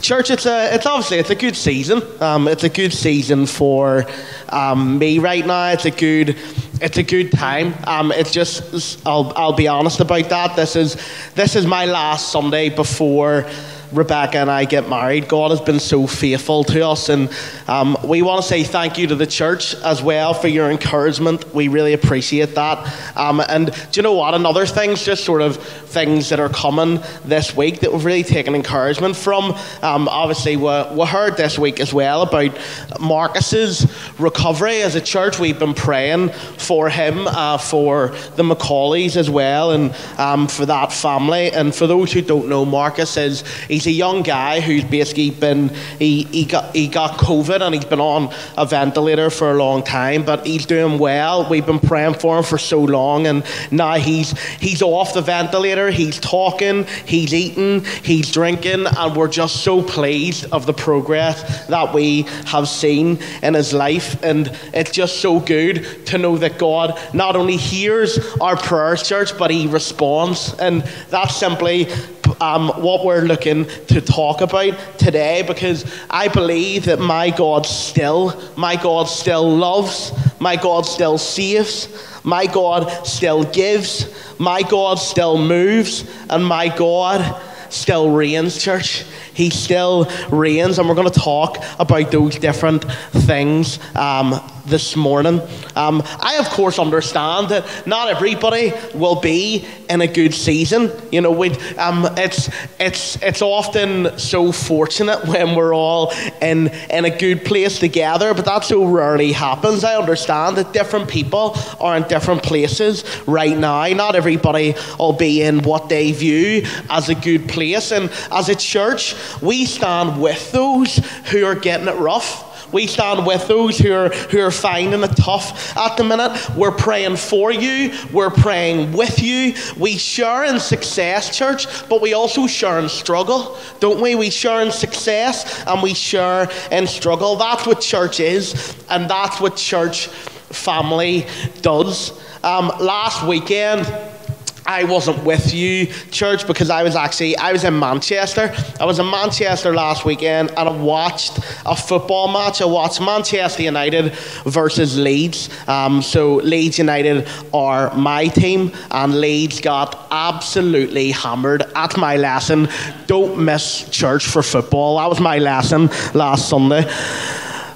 Church, it's a, it's obviously it's a good season. Um, it's a good season for um, me right now. It's a good, it's a good time. Um, it's just, I'll, I'll be honest about that. This is, this is my last Sunday before Rebecca and I get married. God has been so faithful to us, and um, we want to say thank you to the church as well for your encouragement. We really appreciate that. Um, and do you know what? Another thing, just sort of things that are coming this week that we've really taken encouragement from. Um, obviously, we, we heard this week as well about Marcus's recovery as a church. We've been praying for him, uh, for the Macaulays as well, and um, for that family. And for those who don't know, Marcus is he's he's a young guy who's basically been he, he got he got COVID and he's been on a ventilator for a long time, but he's doing well. We've been praying for him for so long, and now he's he's off the ventilator. He's talking, he's eating, he's drinking, and we're just so pleased of the progress that we have seen in his life. And it's just so good to know that God not only hears our prayers, church, but He responds, and that's simply um, what we're looking to talk about today because I believe that my God still, my God still loves, my God still saves, my God still gives, my God still moves, and my God still reigns, church. He still reigns, and we're going to talk about those different things um, this morning. Um, I, of course, understand that not everybody will be in a good season. You know, um, it's, it's, it's often so fortunate when we're all in, in a good place together, but that so rarely happens. I understand that different people are in different places right now. Not everybody will be in what they view as a good place. And as a church, we stand with those who are getting it rough. We stand with those who are, who are finding it tough at the minute. We're praying for you. We're praying with you. We share in success, church, but we also share in struggle, don't we? We share in success and we share in struggle. That's what church is, and that's what church family does. Um, last weekend, I wasn't with you, church, because I was actually I was in Manchester. I was in Manchester last weekend and I watched a football match. I watched Manchester United versus Leeds. Um, so Leeds United are my team, and Leeds got absolutely hammered at my lesson. Don't miss church for football. That was my lesson last Sunday.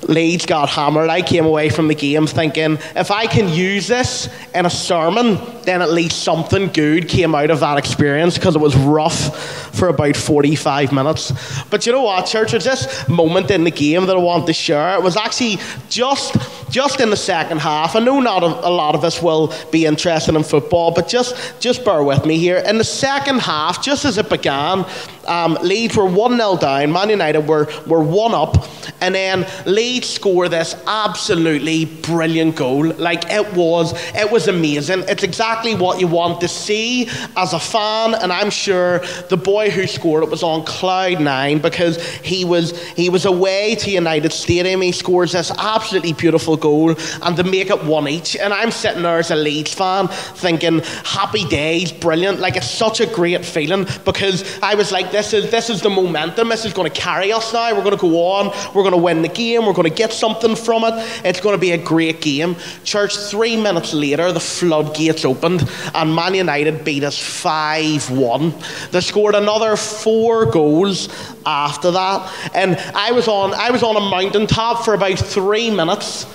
Leeds got hammered. I came away from the game thinking, if I can use this in a sermon, then at least something good came out of that experience because it was rough for about 45 minutes. But you know what, church? It's this moment in the game that I want to share. It was actually just just in the second half. I know not a, a lot of us will be interested in football, but just just bear with me here. In the second half, just as it began, um, Leeds were 1 0 down. Man United were, were 1 up. And then Leeds score this absolutely brilliant goal. Like it was, it was amazing. It's exactly what you want to see as a fan. And I'm sure the boy who scored it was on cloud nine because he was, he was away to United Stadium. He scores this absolutely beautiful goal and to make it one each. And I'm sitting there as a Leeds fan thinking, happy days, brilliant. Like it's such a great feeling because I was like, is, this is the momentum. This is going to carry us now. We're going to go on. We're going to win the game. We're going to get something from it. It's going to be a great game. Church, three minutes later, the floodgates opened and Man United beat us 5 1. They scored another four goals after that. And I was on, I was on a mountaintop for about three minutes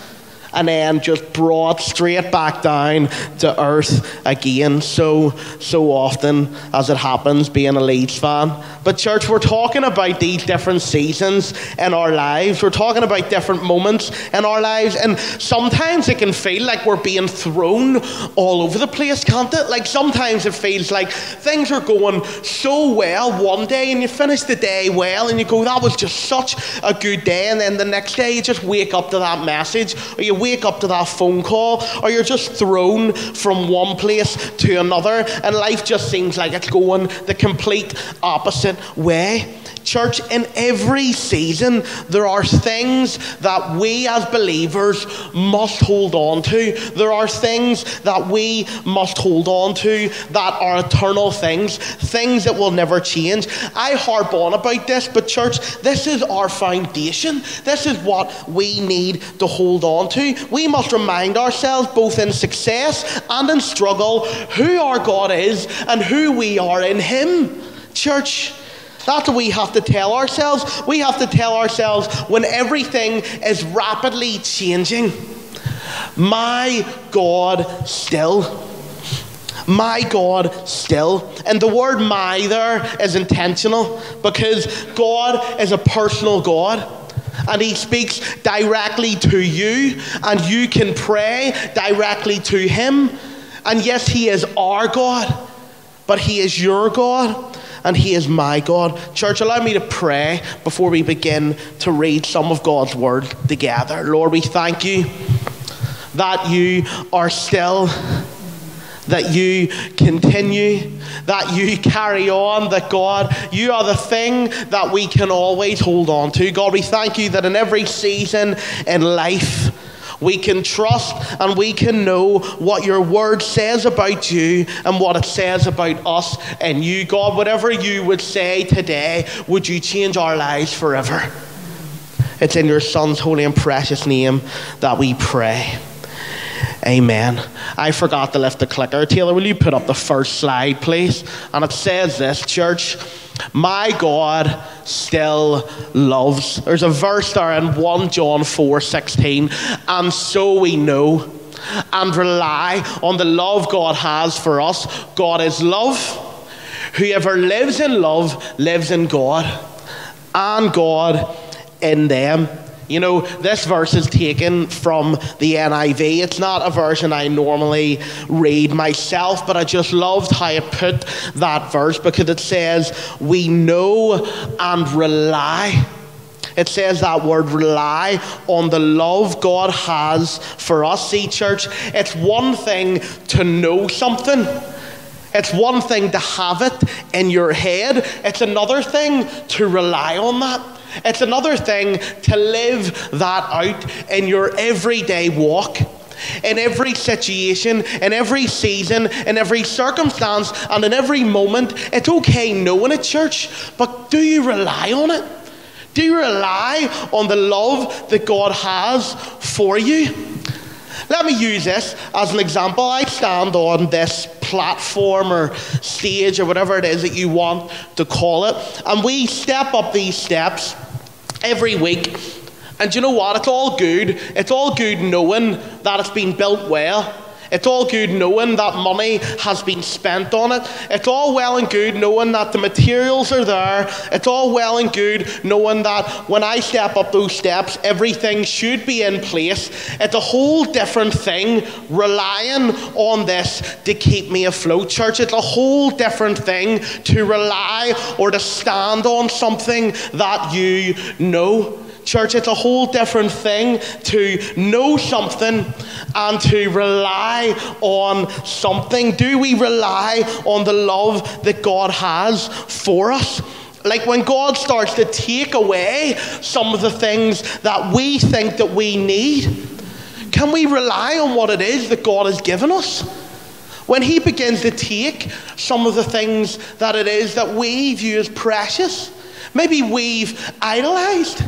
and then just brought straight back down to earth again. So, so often as it happens, being a Leeds fan. But, church, we're talking about these different seasons in our lives. We're talking about different moments in our lives. And sometimes it can feel like we're being thrown all over the place, can't it? Like sometimes it feels like things are going so well one day and you finish the day well and you go, that was just such a good day. And then the next day you just wake up to that message or you wake up to that phone call, or you're just thrown from one place to another, and life just seems like it's going the complete opposite way. Church, in every season, there are things that we as believers must hold on to. There are things that we must hold on to that are eternal things, things that will never change. I harp on about this, but church, this is our foundation. This is what we need to hold on to. We must remind ourselves, both in success and in struggle, who our God is and who we are in Him. Church, that's what we have to tell ourselves. We have to tell ourselves when everything is rapidly changing. My God still. My God still. And the word my there is intentional because God is a personal God. And he speaks directly to you, and you can pray directly to him. And yes, he is our God, but he is your God and He is my God. Church, allow me to pray before we begin to read some of God's Word together. Lord, we thank you that you are still that you continue, that you carry on, that God, you are the thing that we can always hold on to. God, we thank you that in every season in life, we can trust and we can know what your word says about you and what it says about us and you. God, whatever you would say today, would you change our lives forever? It's in your Son's holy and precious name that we pray. Amen. I forgot to lift the clicker. Taylor, will you put up the first slide, please? And it says this, church my God still loves. There's a verse there in 1 John 4 16, and so we know and rely on the love God has for us. God is love. Whoever lives in love lives in God, and God in them. You know, this verse is taken from the NIV. It's not a version I normally read myself, but I just loved how it put that verse because it says, We know and rely. It says that word rely on the love God has for us. See, church, it's one thing to know something. It's one thing to have it in your head. It's another thing to rely on that. It's another thing to live that out in your everyday walk. In every situation, in every season, in every circumstance, and in every moment, it's okay knowing it, church, but do you rely on it? Do you rely on the love that God has for you? Let me use this as an example. I stand on this platform or stage or whatever it is that you want to call it, and we step up these steps every week. And you know what? It's all good. It's all good knowing that it's been built well. It's all good knowing that money has been spent on it. It's all well and good knowing that the materials are there. It's all well and good knowing that when I step up those steps, everything should be in place. It's a whole different thing relying on this to keep me afloat, church. It's a whole different thing to rely or to stand on something that you know. Church, it's a whole different thing to know something and to rely on something. Do we rely on the love that God has for us? Like when God starts to take away some of the things that we think that we need, can we rely on what it is that God has given us? When He begins to take some of the things that it is that we view as precious, maybe we've idolized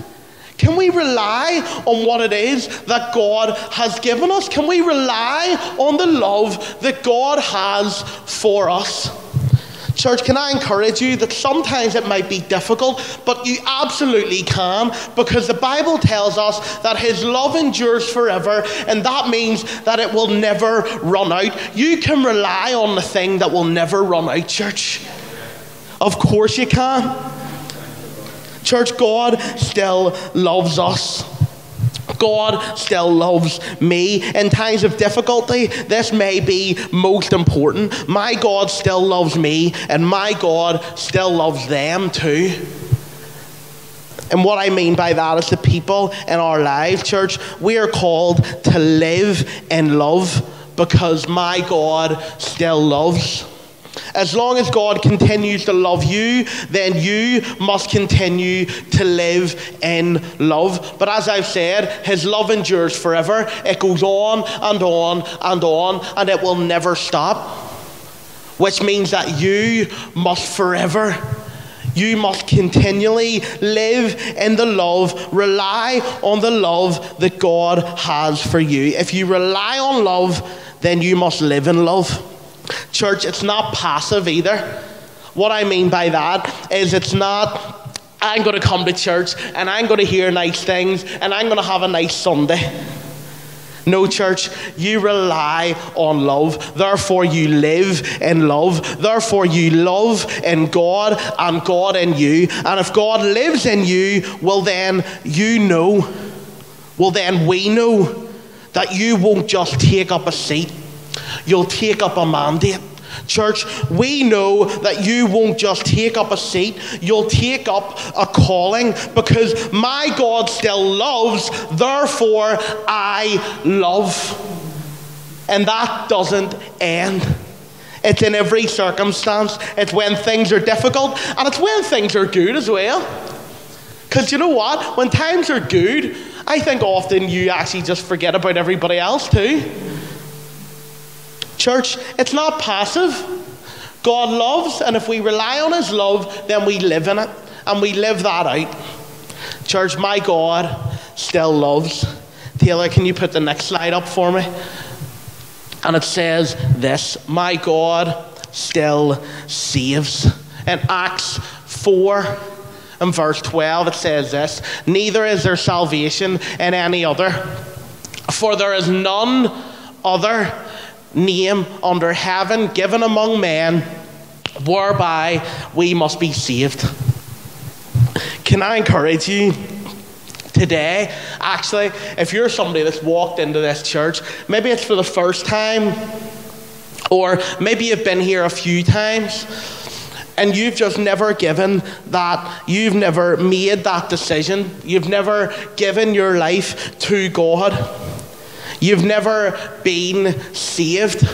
can we rely on what it is that God has given us? Can we rely on the love that God has for us? Church, can I encourage you that sometimes it might be difficult, but you absolutely can because the Bible tells us that His love endures forever, and that means that it will never run out. You can rely on the thing that will never run out, church. Of course you can. Church, God still loves us. God still loves me. In times of difficulty, this may be most important. My God still loves me, and my God still loves them too. And what I mean by that is the people in our lives, church, we are called to live in love because my God still loves. As long as God continues to love you, then you must continue to live in love. But as I've said, His love endures forever. It goes on and on and on, and it will never stop. Which means that you must forever you must continually live in the love, rely on the love that God has for you. If you rely on love, then you must live in love. Church, it's not passive either. What I mean by that is it's not, I'm going to come to church and I'm going to hear nice things and I'm going to have a nice Sunday. No, church, you rely on love. Therefore, you live in love. Therefore, you love in God and God in you. And if God lives in you, well, then you know, well, then we know that you won't just take up a seat, you'll take up a mandate. Church, we know that you won't just take up a seat, you'll take up a calling because my God still loves, therefore I love. And that doesn't end. It's in every circumstance. It's when things are difficult and it's when things are good as well. Because you know what? When times are good, I think often you actually just forget about everybody else too. Church, it's not passive. God loves, and if we rely on His love, then we live in it, and we live that out. Church, my God still loves. Taylor, can you put the next slide up for me? And it says this My God still saves. In Acts 4 and verse 12, it says this Neither is there salvation in any other, for there is none other name under heaven given among men whereby we must be saved. Can I encourage you? Today, actually, if you're somebody that's walked into this church, maybe it's for the first time, or maybe you've been here a few times, and you've just never given that, you've never made that decision, you've never given your life to God You've never been saved.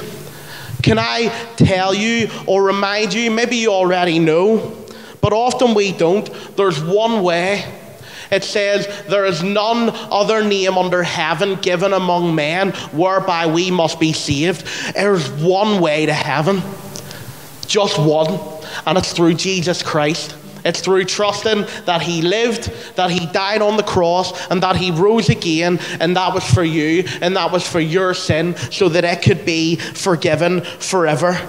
Can I tell you or remind you? Maybe you already know, but often we don't. There's one way. It says, There is none other name under heaven given among men whereby we must be saved. There's one way to heaven, just one, and it's through Jesus Christ. It's through trusting that He lived, that He died on the cross, and that He rose again, and that was for you, and that was for your sin, so that it could be forgiven forever.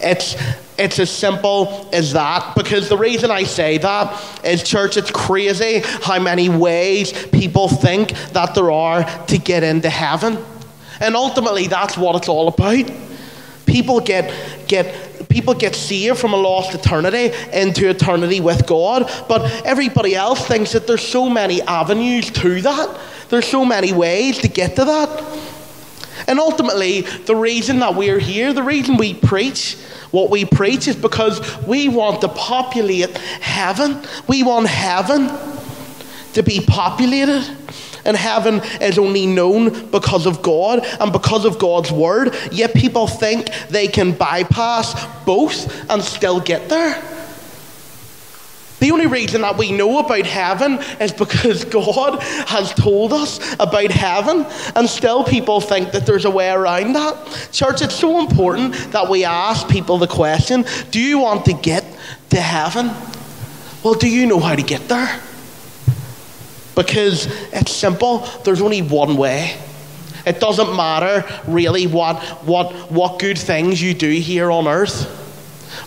It's it's as simple as that. Because the reason I say that is, church, it's crazy how many ways people think that there are to get into heaven. And ultimately, that's what it's all about. People get, get people get saved from a lost eternity into eternity with God, but everybody else thinks that there's so many avenues to that. There's so many ways to get to that. And ultimately, the reason that we're here, the reason we preach what we preach is because we want to populate heaven. We want heaven to be populated and heaven is only known because of God and because of God's word. Yet people think they can bypass both and still get there. The only reason that we know about heaven is because God has told us about heaven, and still people think that there's a way around that. Church, it's so important that we ask people the question do you want to get to heaven? Well, do you know how to get there? Because it's simple, there's only one way. It doesn't matter really what, what, what good things you do here on earth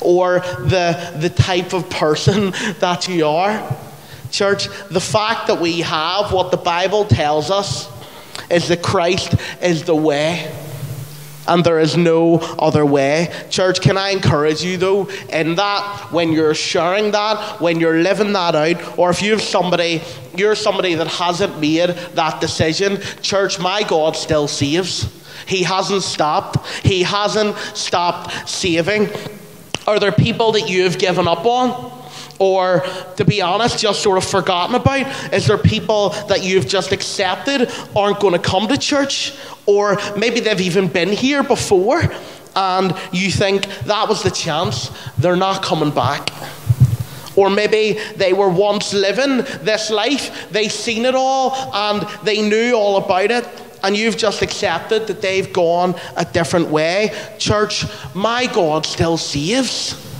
or the, the type of person that you are. Church, the fact that we have what the Bible tells us is that Christ is the way and there is no other way. Church, can I encourage you though, in that, when you're sharing that, when you're living that out, or if you have somebody, you're somebody that hasn't made that decision, church, my God still saves. He hasn't stopped. He hasn't stopped saving. Are there people that you've given up on? Or, to be honest, just sort of forgotten about? Is there people that you've just accepted aren't going to come to church? Or maybe they've even been here before and you think that was the chance, they're not coming back. Or maybe they were once living this life, they've seen it all, and they knew all about it, and you've just accepted that they've gone a different way. Church, my God still saves.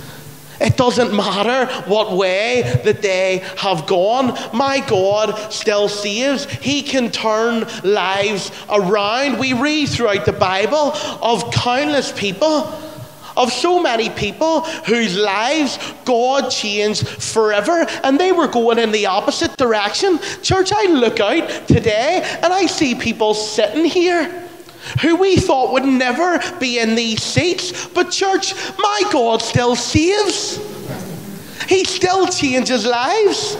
It doesn't matter what way that they have gone. My God still saves. He can turn lives around. We read throughout the Bible of countless people of so many people whose lives God changed forever and they were going in the opposite direction. Church, I look out today and I see people sitting here who we thought would never be in these seats. But, church, my God still saves, He still changes lives.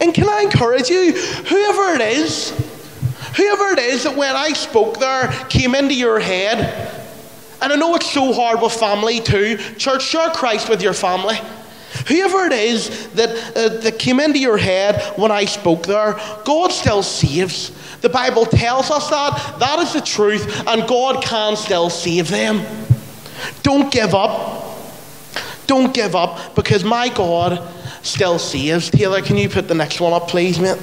And can I encourage you, whoever it is, whoever it is that when I spoke there came into your head, and I know it's so hard with family too, church, share Christ with your family. Whoever it is that, uh, that came into your head when I spoke there, God still saves. The Bible tells us that. That is the truth, and God can still save them. Don't give up. Don't give up because my God still saves. Taylor, can you put the next one up, please, mate?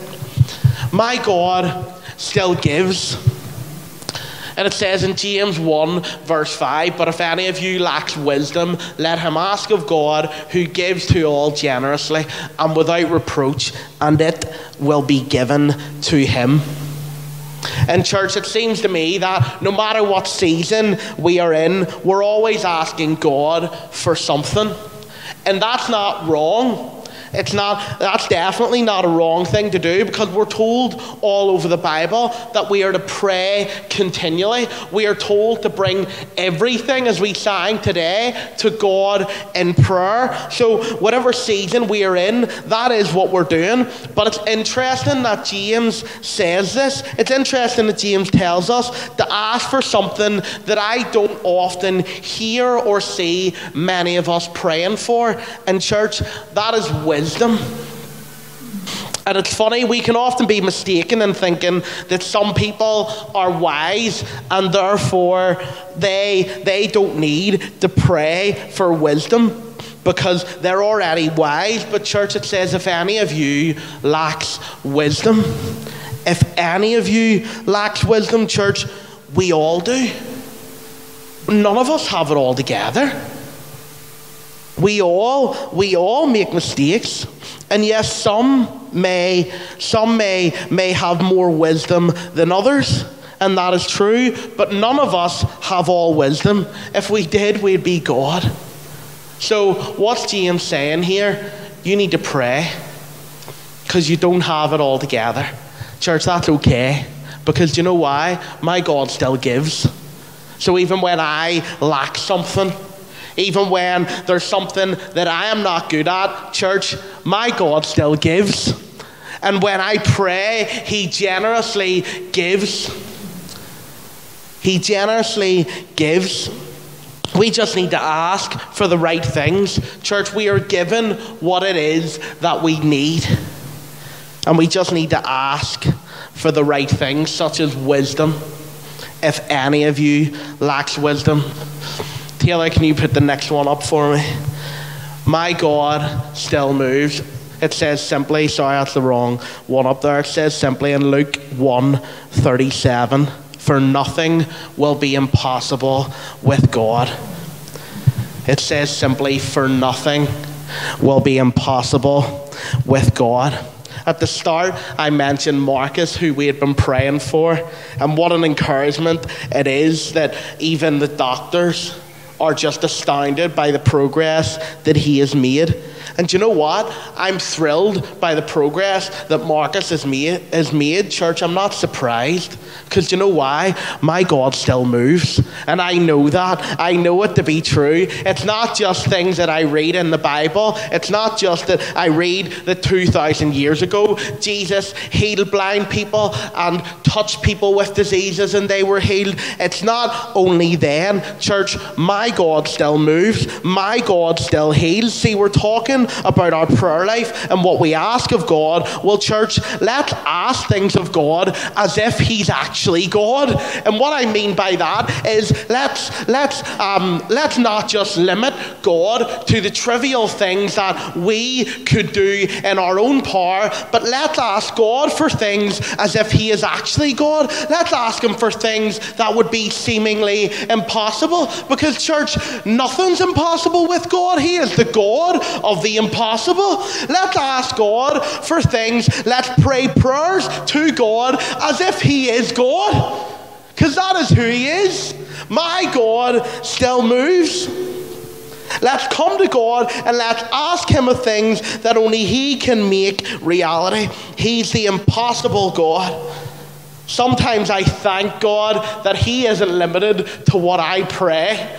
My God still gives. And it says in James 1, verse 5 But if any of you lacks wisdom, let him ask of God, who gives to all generously and without reproach, and it will be given to him. In church, it seems to me that no matter what season we are in, we're always asking God for something. And that's not wrong. It's not, that's definitely not a wrong thing to do because we're told all over the Bible that we are to pray continually. We are told to bring everything, as we sang today, to God in prayer. So, whatever season we are in, that is what we're doing. But it's interesting that James says this. It's interesting that James tells us to ask for something that I don't often hear or see many of us praying for. In church, that is wisdom wisdom. And it's funny, we can often be mistaken in thinking that some people are wise and therefore they, they don't need to pray for wisdom because they're already wise. But, church, it says, if any of you lacks wisdom, if any of you lacks wisdom, church, we all do. None of us have it all together. We all, we all make mistakes. And yes, some may, some may, may have more wisdom than others. And that is true. But none of us have all wisdom. If we did, we'd be God. So, what's James saying here? You need to pray because you don't have it all together. Church, that's okay. Because you know why? My God still gives. So even when I lack something, even when there's something that I am not good at, church, my God still gives. And when I pray, He generously gives. He generously gives. We just need to ask for the right things. Church, we are given what it is that we need. And we just need to ask for the right things, such as wisdom. If any of you lacks wisdom, Taylor, can you put the next one up for me? My God still moves. It says simply, sorry, that's the wrong one up there. It says simply in Luke 1 37, for nothing will be impossible with God. It says simply, for nothing will be impossible with God. At the start, I mentioned Marcus, who we had been praying for, and what an encouragement it is that even the doctors are just astounded by the progress that he has made. And do you know what? I'm thrilled by the progress that Marcus has made, has made. Church, I'm not surprised. Because you know why? My God still moves. And I know that. I know it to be true. It's not just things that I read in the Bible. It's not just that I read that 2,000 years ago Jesus healed blind people and touched people with diseases and they were healed. It's not only then. Church, my God still moves. My God still heals. See, we're talking talking about our prayer life and what we ask of God, well, church, let's ask things of God as if He's actually God. And what I mean by that is let's let's um, let's not just limit God to the trivial things that we could do in our own power, but let's ask God for things as if He is actually God. Let's ask Him for things that would be seemingly impossible. Because, church, nothing's impossible with God. He is the God of the impossible. Let's ask God for things. Let's pray prayers to God as if He is God. Because that is who He is. My God still moves. Let's come to God and let's ask Him of things that only He can make reality. He's the impossible God. Sometimes I thank God that He isn't limited to what I pray.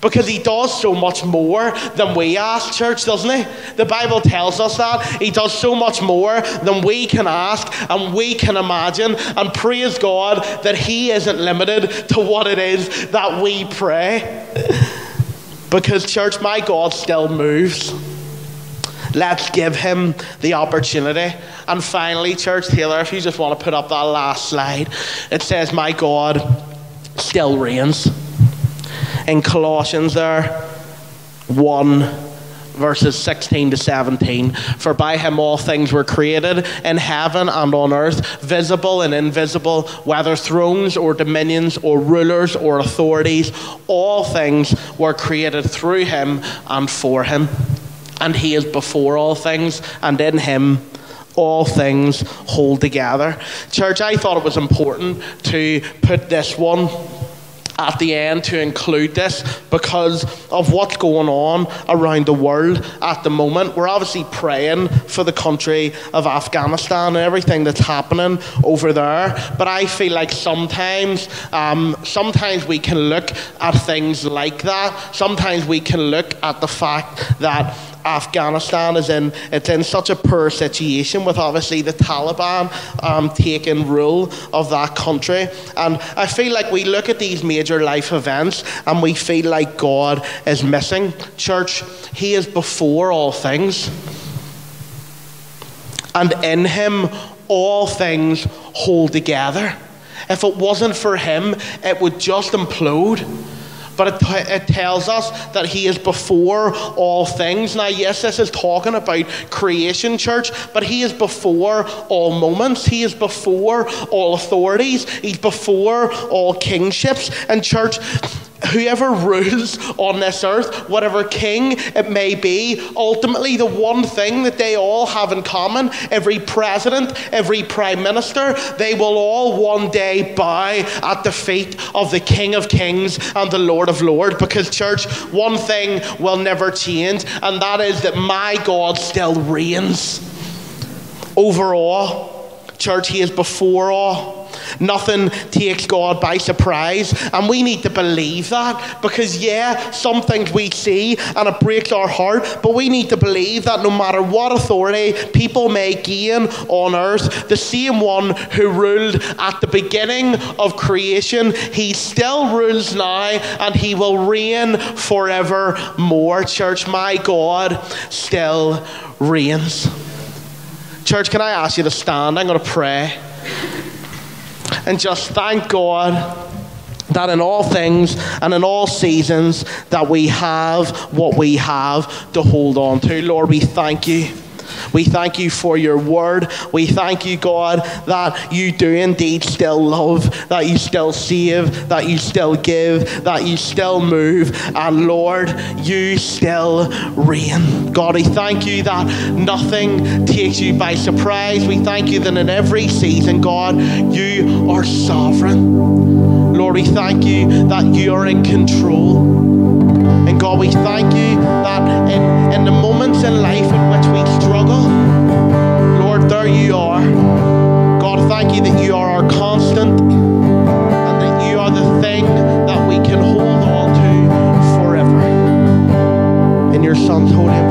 Because he does so much more than we ask, church, doesn't he? The Bible tells us that. He does so much more than we can ask and we can imagine. And praise God that he isn't limited to what it is that we pray. Because, church, my God still moves. Let's give him the opportunity. And finally, church, Taylor, if you just want to put up that last slide, it says, My God still reigns. In Colossians, there, 1 verses 16 to 17. For by him all things were created in heaven and on earth, visible and invisible, whether thrones or dominions or rulers or authorities, all things were created through him and for him. And he is before all things, and in him all things hold together. Church, I thought it was important to put this one at the end to include this because of what's going on around the world at the moment. We're obviously praying for the country of Afghanistan and everything that's happening over there. But I feel like sometimes, um, sometimes we can look at things like that. Sometimes we can look at the fact that Afghanistan is in it's in such a poor situation with obviously the Taliban um, taking rule of that country. And I feel like we look at these major life events and we feel like God is missing. Church, He is before all things. And in Him all things hold together. If it wasn't for Him, it would just implode but it, t- it tells us that He is before all things. Now, yes, this is talking about creation, church, but He is before all moments. He is before all authorities. He's before all kingships. And, church, whoever rules on this earth, whatever king it may be, ultimately the one thing that they all have in common, every president, every prime minister, they will all one day bow at the feet of the King of Kings and the Lord of Lords. Because, church, one thing will never change, and that is that my God still reigns over all. Church, He is before all. Nothing takes God by surprise. And we need to believe that because, yeah, some things we see and it breaks our heart, but we need to believe that no matter what authority people may gain on earth, the same one who ruled at the beginning of creation, he still rules now and he will reign forevermore. Church, my God still reigns. Church, can I ask you to stand? I'm going to pray and just thank God that in all things and in all seasons that we have what we have to hold on to. Lord, we thank you. We thank you for your word. We thank you, God, that you do indeed still love, that you still save, that you still give, that you still move. And Lord, you still reign. God, we thank you that nothing takes you by surprise. We thank you that in every season, God, you are sovereign. Lord, we thank you that you are in control. God, we thank you that in, in the moments in life in which we struggle, Lord, there you are. God, thank you that you are our constant and that you are the thing that we can hold on to forever. In your Son's holy name.